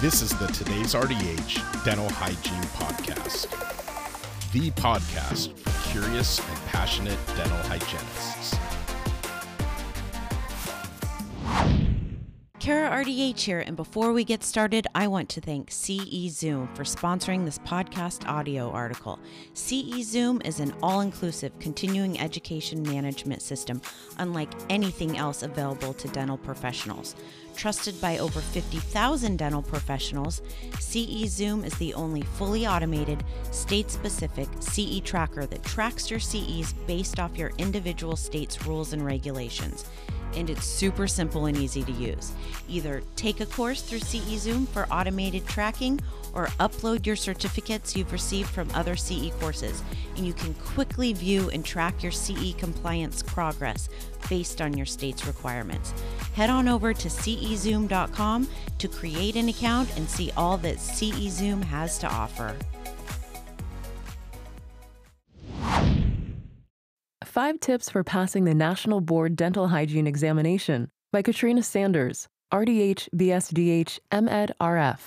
This is the Today's RDH Dental Hygiene Podcast, the podcast for curious and passionate dental hygienists. Kara RDH here, and before we get started, I want to thank CE Zoom for sponsoring this podcast audio article. CE Zoom is an all inclusive continuing education management system unlike anything else available to dental professionals. Trusted by over 50,000 dental professionals, CE Zoom is the only fully automated, state specific CE tracker that tracks your CEs based off your individual state's rules and regulations and it's super simple and easy to use. Either take a course through CE Zoom for automated tracking or upload your certificates you've received from other CE courses, and you can quickly view and track your CE compliance progress based on your state's requirements. Head on over to cezoom.com to create an account and see all that CE Zoom has to offer. Five Tips for Passing the National Board Dental Hygiene Examination by Katrina Sanders, RDH BSDH MEd RF.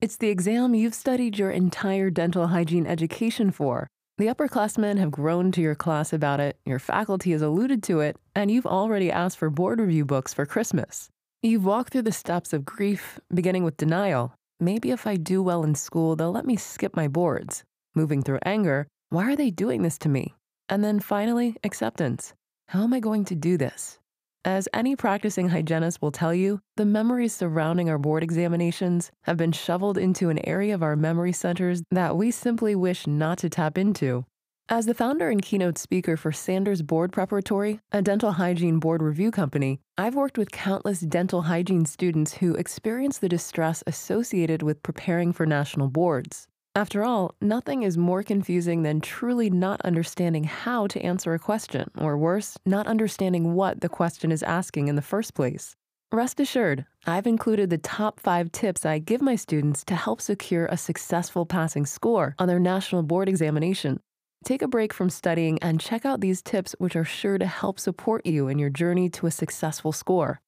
It's the exam you've studied your entire dental hygiene education for. The upperclassmen have groaned to your class about it, your faculty has alluded to it, and you've already asked for board review books for Christmas. You've walked through the steps of grief, beginning with denial. Maybe if I do well in school, they'll let me skip my boards. Moving through anger, why are they doing this to me? And then finally, acceptance. How am I going to do this? As any practicing hygienist will tell you, the memories surrounding our board examinations have been shoveled into an area of our memory centers that we simply wish not to tap into. As the founder and keynote speaker for Sanders Board Preparatory, a dental hygiene board review company, I've worked with countless dental hygiene students who experience the distress associated with preparing for national boards. After all, nothing is more confusing than truly not understanding how to answer a question, or worse, not understanding what the question is asking in the first place. Rest assured, I've included the top five tips I give my students to help secure a successful passing score on their national board examination. Take a break from studying and check out these tips, which are sure to help support you in your journey to a successful score.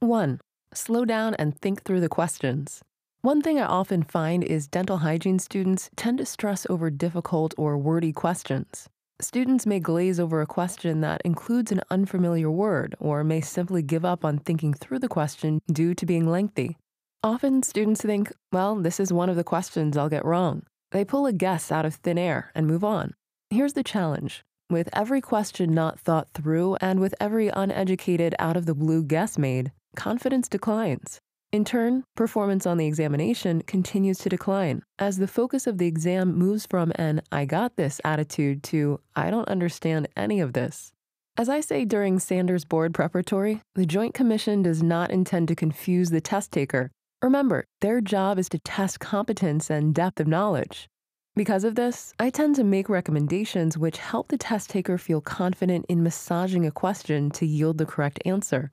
1. Slow down and think through the questions. One thing I often find is dental hygiene students tend to stress over difficult or wordy questions. Students may glaze over a question that includes an unfamiliar word or may simply give up on thinking through the question due to being lengthy. Often, students think, well, this is one of the questions I'll get wrong. They pull a guess out of thin air and move on. Here's the challenge. With every question not thought through and with every uneducated, out of the blue guess made, confidence declines. In turn, performance on the examination continues to decline as the focus of the exam moves from an I got this attitude to I don't understand any of this. As I say during Sanders Board Preparatory, the Joint Commission does not intend to confuse the test taker. Remember, their job is to test competence and depth of knowledge. Because of this, I tend to make recommendations which help the test taker feel confident in massaging a question to yield the correct answer.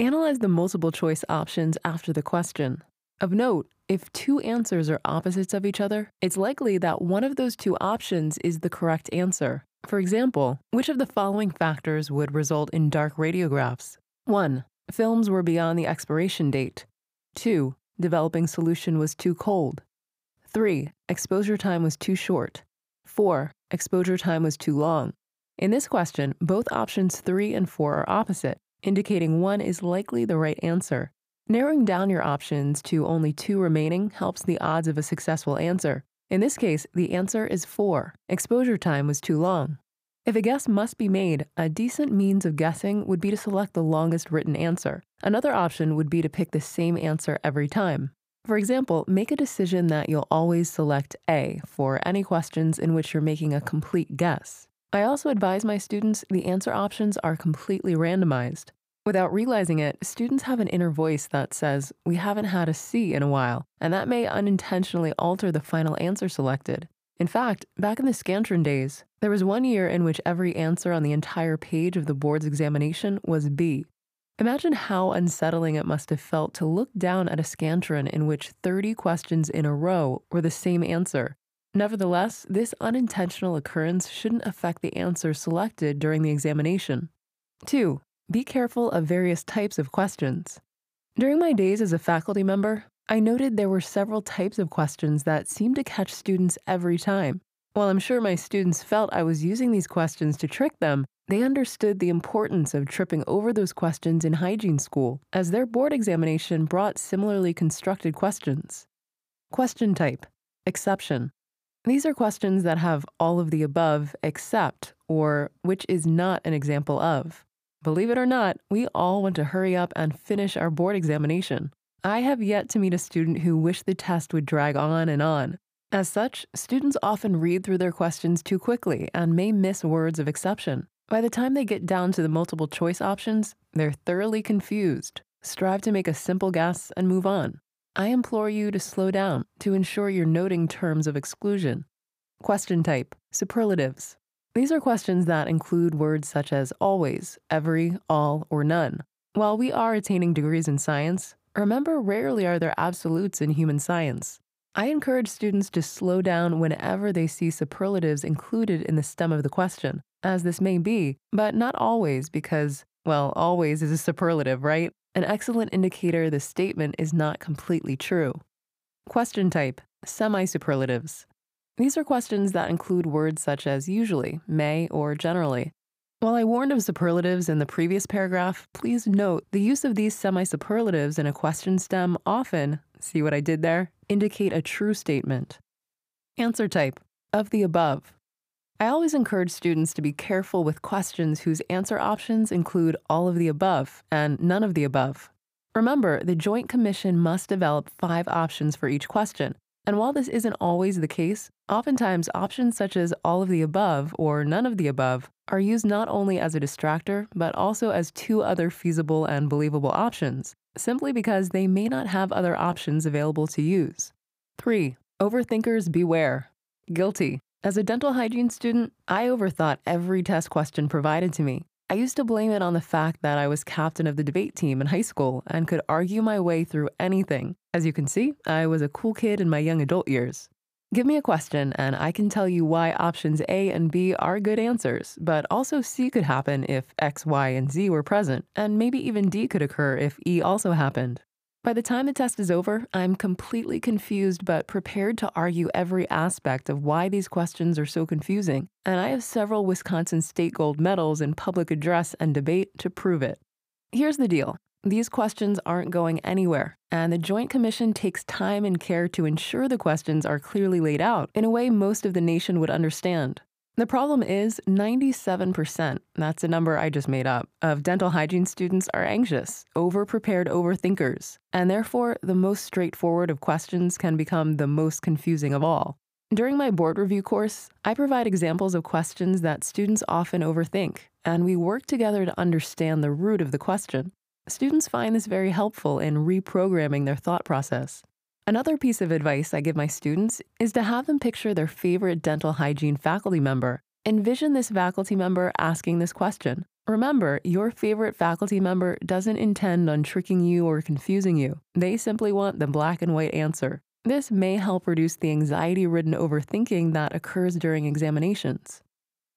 Analyze the multiple choice options after the question. Of note, if two answers are opposites of each other, it's likely that one of those two options is the correct answer. For example, which of the following factors would result in dark radiographs? 1. Films were beyond the expiration date. 2. Developing solution was too cold. 3. Exposure time was too short. 4. Exposure time was too long. In this question, both options 3 and 4 are opposite indicating one is likely the right answer. Narrowing down your options to only two remaining helps the odds of a successful answer. In this case, the answer is 4. Exposure time was too long. If a guess must be made, a decent means of guessing would be to select the longest written answer. Another option would be to pick the same answer every time. For example, make a decision that you'll always select A for any questions in which you're making a complete guess. I also advise my students the answer options are completely randomized. Without realizing it, students have an inner voice that says, We haven't had a C in a while, and that may unintentionally alter the final answer selected. In fact, back in the Scantron days, there was one year in which every answer on the entire page of the board's examination was B. Imagine how unsettling it must have felt to look down at a Scantron in which 30 questions in a row were the same answer, Nevertheless, this unintentional occurrence shouldn't affect the answer selected during the examination. 2. Be careful of various types of questions. During my days as a faculty member, I noted there were several types of questions that seemed to catch students every time. While I'm sure my students felt I was using these questions to trick them, they understood the importance of tripping over those questions in hygiene school, as their board examination brought similarly constructed questions. Question type Exception. These are questions that have all of the above except or which is not an example of. Believe it or not, we all want to hurry up and finish our board examination. I have yet to meet a student who wished the test would drag on and on. As such, students often read through their questions too quickly and may miss words of exception. By the time they get down to the multiple choice options, they're thoroughly confused. Strive to make a simple guess and move on. I implore you to slow down to ensure you're noting terms of exclusion. Question type Superlatives. These are questions that include words such as always, every, all, or none. While we are attaining degrees in science, Remember, rarely are there absolutes in human science. I encourage students to slow down whenever they see superlatives included in the stem of the question, as this may be, but not always because, well, always is a superlative, right? An excellent indicator the statement is not completely true. Question type Semi superlatives. These are questions that include words such as usually, may, or generally. While I warned of superlatives in the previous paragraph, please note the use of these semi superlatives in a question stem often, see what I did there, indicate a true statement. Answer type of the above. I always encourage students to be careful with questions whose answer options include all of the above and none of the above. Remember, the Joint Commission must develop five options for each question, and while this isn't always the case, oftentimes options such as all of the above or none of the above are used not only as a distractor, but also as two other feasible and believable options, simply because they may not have other options available to use. 3. Overthinkers beware. Guilty. As a dental hygiene student, I overthought every test question provided to me, I used to blame it on the fact that I was captain of the debate team in high school and could argue my way through anything. As you can see, I was a cool kid in my young adult years. Give me a question and I can tell you why options A and B are good answers, but also C could happen if X, Y, and Z were present, and maybe even D could occur if E also happened. By the time the test is over, I'm completely confused but prepared to argue every aspect of why these questions are so confusing, and I have several Wisconsin State Gold medals in public address and debate to prove it. Here's the deal these questions aren't going anywhere, and the Joint Commission takes time and care to ensure the questions are clearly laid out in a way most of the nation would understand. The problem is 97%, that's a number I just made up, of dental hygiene students are anxious, over prepared overthinkers, and therefore the most straightforward of questions can become the most confusing of all. During my board review course, I provide examples of questions that students often overthink, and we work together to understand the root of the question. Students find this very helpful in reprogramming their thought process. Another piece of advice I give my students is to have them picture their favorite dental hygiene faculty member. Envision this faculty member asking this question. Remember, your favorite faculty member doesn't intend on tricking you or confusing you. They simply want the black and white answer. This may help reduce the anxiety ridden overthinking that occurs during examinations.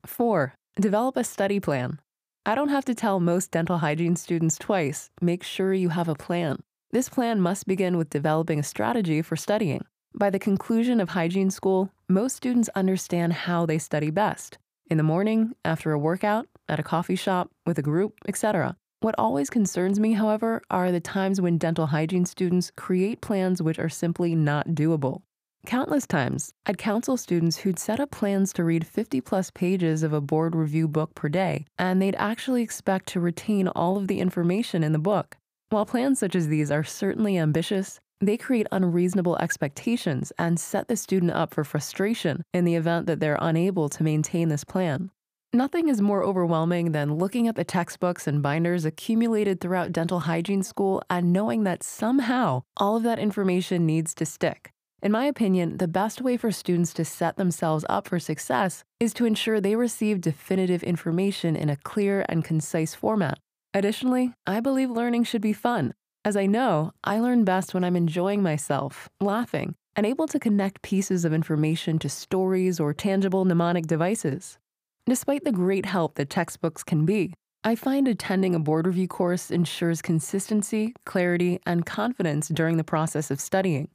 4. Develop a study plan. I don't have to tell most dental hygiene students twice make sure you have a plan. This plan must begin with developing a strategy for studying. By the conclusion of hygiene school, most students understand how they study best in the morning, after a workout, at a coffee shop, with a group, etc. What always concerns me, however, are the times when dental hygiene students create plans which are simply not doable. Countless times, I'd counsel students who'd set up plans to read 50 plus pages of a board review book per day, and they'd actually expect to retain all of the information in the book. While plans such as these are certainly ambitious, they create unreasonable expectations and set the student up for frustration in the event that they're unable to maintain this plan. Nothing is more overwhelming than looking at the textbooks and binders accumulated throughout dental hygiene school and knowing that somehow all of that information needs to stick. In my opinion, the best way for students to set themselves up for success is to ensure they receive definitive information in a clear and concise format. Additionally, I believe learning should be fun. As I know, I learn best when I'm enjoying myself, laughing, and able to connect pieces of information to stories or tangible mnemonic devices. Despite the great help that textbooks can be, I find attending a board review course ensures consistency, clarity, and confidence during the process of studying.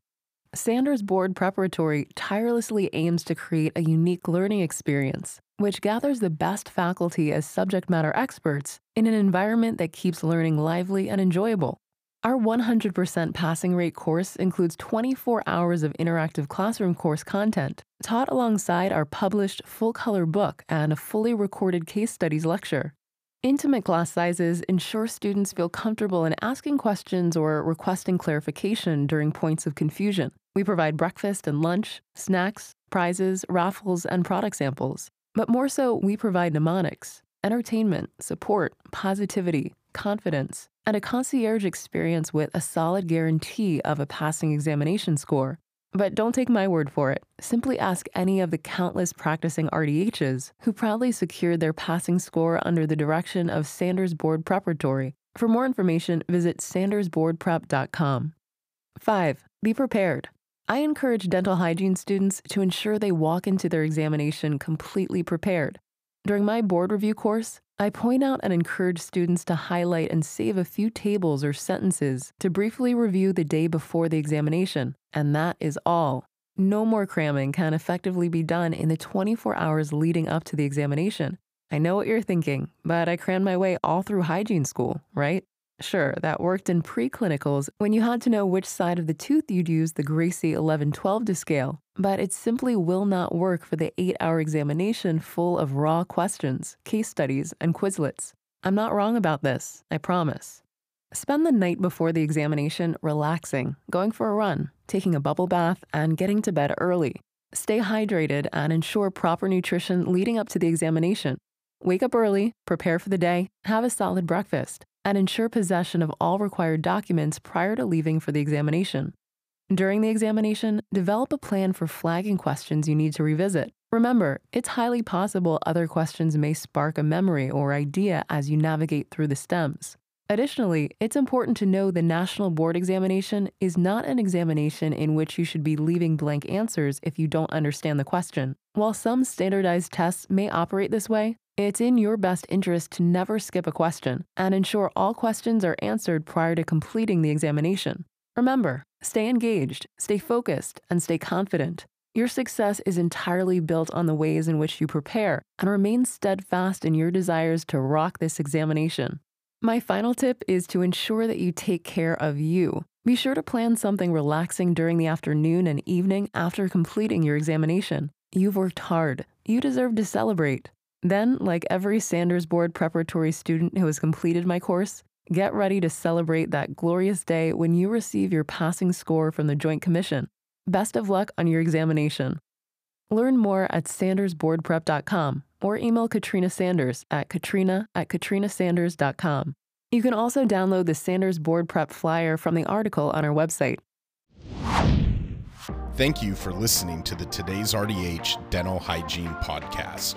Sanders Board Preparatory tirelessly aims to create a unique learning experience, which gathers the best faculty as subject matter experts in an environment that keeps learning lively and enjoyable. Our 100% passing rate course includes 24 hours of interactive classroom course content, taught alongside our published full color book and a fully recorded case studies lecture. Intimate class sizes ensure students feel comfortable in asking questions or requesting clarification during points of confusion. We provide breakfast and lunch, snacks, prizes, raffles, and product samples. But more so, we provide mnemonics, entertainment, support, positivity, confidence, and a concierge experience with a solid guarantee of a passing examination score. But don't take my word for it. Simply ask any of the countless practicing RDHs who proudly secured their passing score under the direction of Sanders Board Preparatory. For more information, visit sandersboardprep.com. 5. Be prepared. I encourage dental hygiene students to ensure they walk into their examination completely prepared. During my board review course, I point out and encourage students to highlight and save a few tables or sentences to briefly review the day before the examination, and that is all. No more cramming can effectively be done in the 24 hours leading up to the examination. I know what you're thinking, but I crammed my way all through hygiene school, right? Sure, that worked in preclinicals when you had to know which side of the tooth you'd use the Gracey 1112 to scale, but it simply will not work for the eight hour examination full of raw questions, case studies, and Quizlets. I'm not wrong about this, I promise. Spend the night before the examination relaxing, going for a run, taking a bubble bath, and getting to bed early. Stay hydrated and ensure proper nutrition leading up to the examination. Wake up early, prepare for the day, have a solid breakfast, and ensure possession of all required documents prior to leaving for the examination. During the examination, develop a plan for flagging questions you need to revisit. Remember, it's highly possible other questions may spark a memory or idea as you navigate through the stems. Additionally, it's important to know the National Board Examination is not an examination in which you should be leaving blank answers if you don't understand the question. While some standardized tests may operate this way, it's in your best interest to never skip a question and ensure all questions are answered prior to completing the examination. Remember, stay engaged, stay focused, and stay confident. Your success is entirely built on the ways in which you prepare and remain steadfast in your desires to rock this examination. My final tip is to ensure that you take care of you. Be sure to plan something relaxing during the afternoon and evening after completing your examination. You've worked hard. You deserve to celebrate. Then, like every Sanders Board preparatory student who has completed my course, get ready to celebrate that glorious day when you receive your passing score from the Joint Commission. Best of luck on your examination. Learn more at sandersboardprep.com or email Katrina Sanders at katrina at katrinasanders.com. You can also download the Sanders Board Prep flyer from the article on our website. Thank you for listening to the Today's RDH Dental Hygiene Podcast.